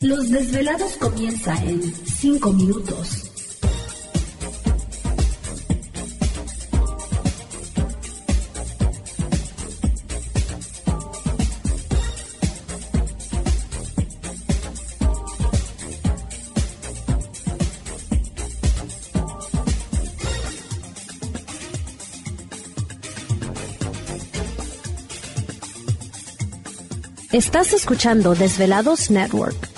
Los desvelados comienza en 5 minutos. Estás escuchando Desvelados Network.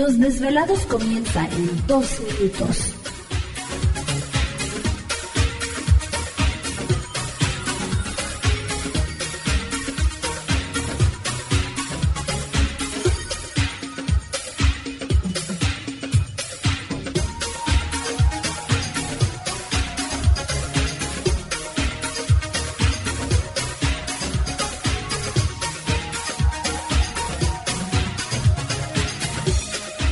Los desvelados comienza en 2 minutos.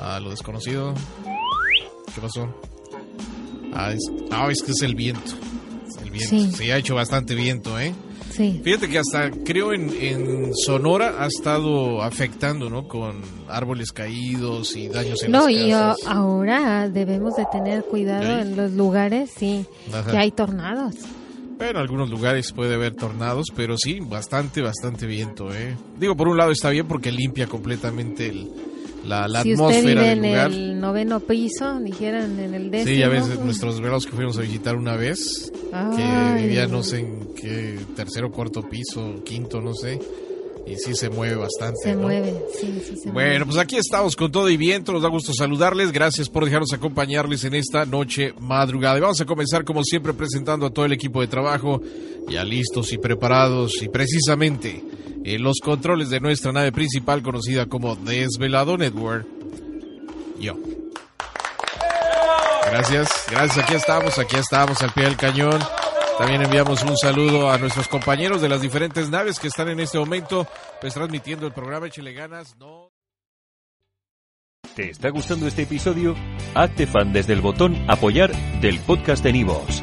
A lo desconocido. ¿Qué pasó? Ah, es, ah, es que es el viento. El viento. Sí. Sí. ha hecho bastante viento, ¿eh? Sí. Fíjate que hasta creo en, en Sonora ha estado afectando, ¿no? Con árboles caídos y daños en No, las y a- casas. ahora debemos de tener cuidado en los lugares, sí, Ajá. que hay tornados. En algunos lugares puede haber tornados, pero sí, bastante, bastante viento, ¿eh? Digo, por un lado está bien porque limpia completamente el- la, la si usted atmósfera vive del en lugar. el noveno piso, dijeran en el décimo. Sí, ya ves, nuestros velados que fuimos a visitar una vez, que Ay. vivía no sé en qué tercero, cuarto piso, quinto, no sé, y sí se mueve bastante. Se ¿no? mueve, sí, sí se Bueno, mueve. pues aquí estamos con todo y viento, nos da gusto saludarles, gracias por dejarnos acompañarles en esta noche madrugada. Y vamos a comenzar como siempre presentando a todo el equipo de trabajo, ya listos y preparados y precisamente en los controles de nuestra nave principal conocida como Desvelado Network. Yo. Gracias, gracias, aquí estamos, aquí estamos al pie del cañón. También enviamos un saludo a nuestros compañeros de las diferentes naves que están en este momento pues transmitiendo el programa Échele ganas. No ¿Te está gustando este episodio? Hazte fan desde el botón Apoyar del podcast de Nivos.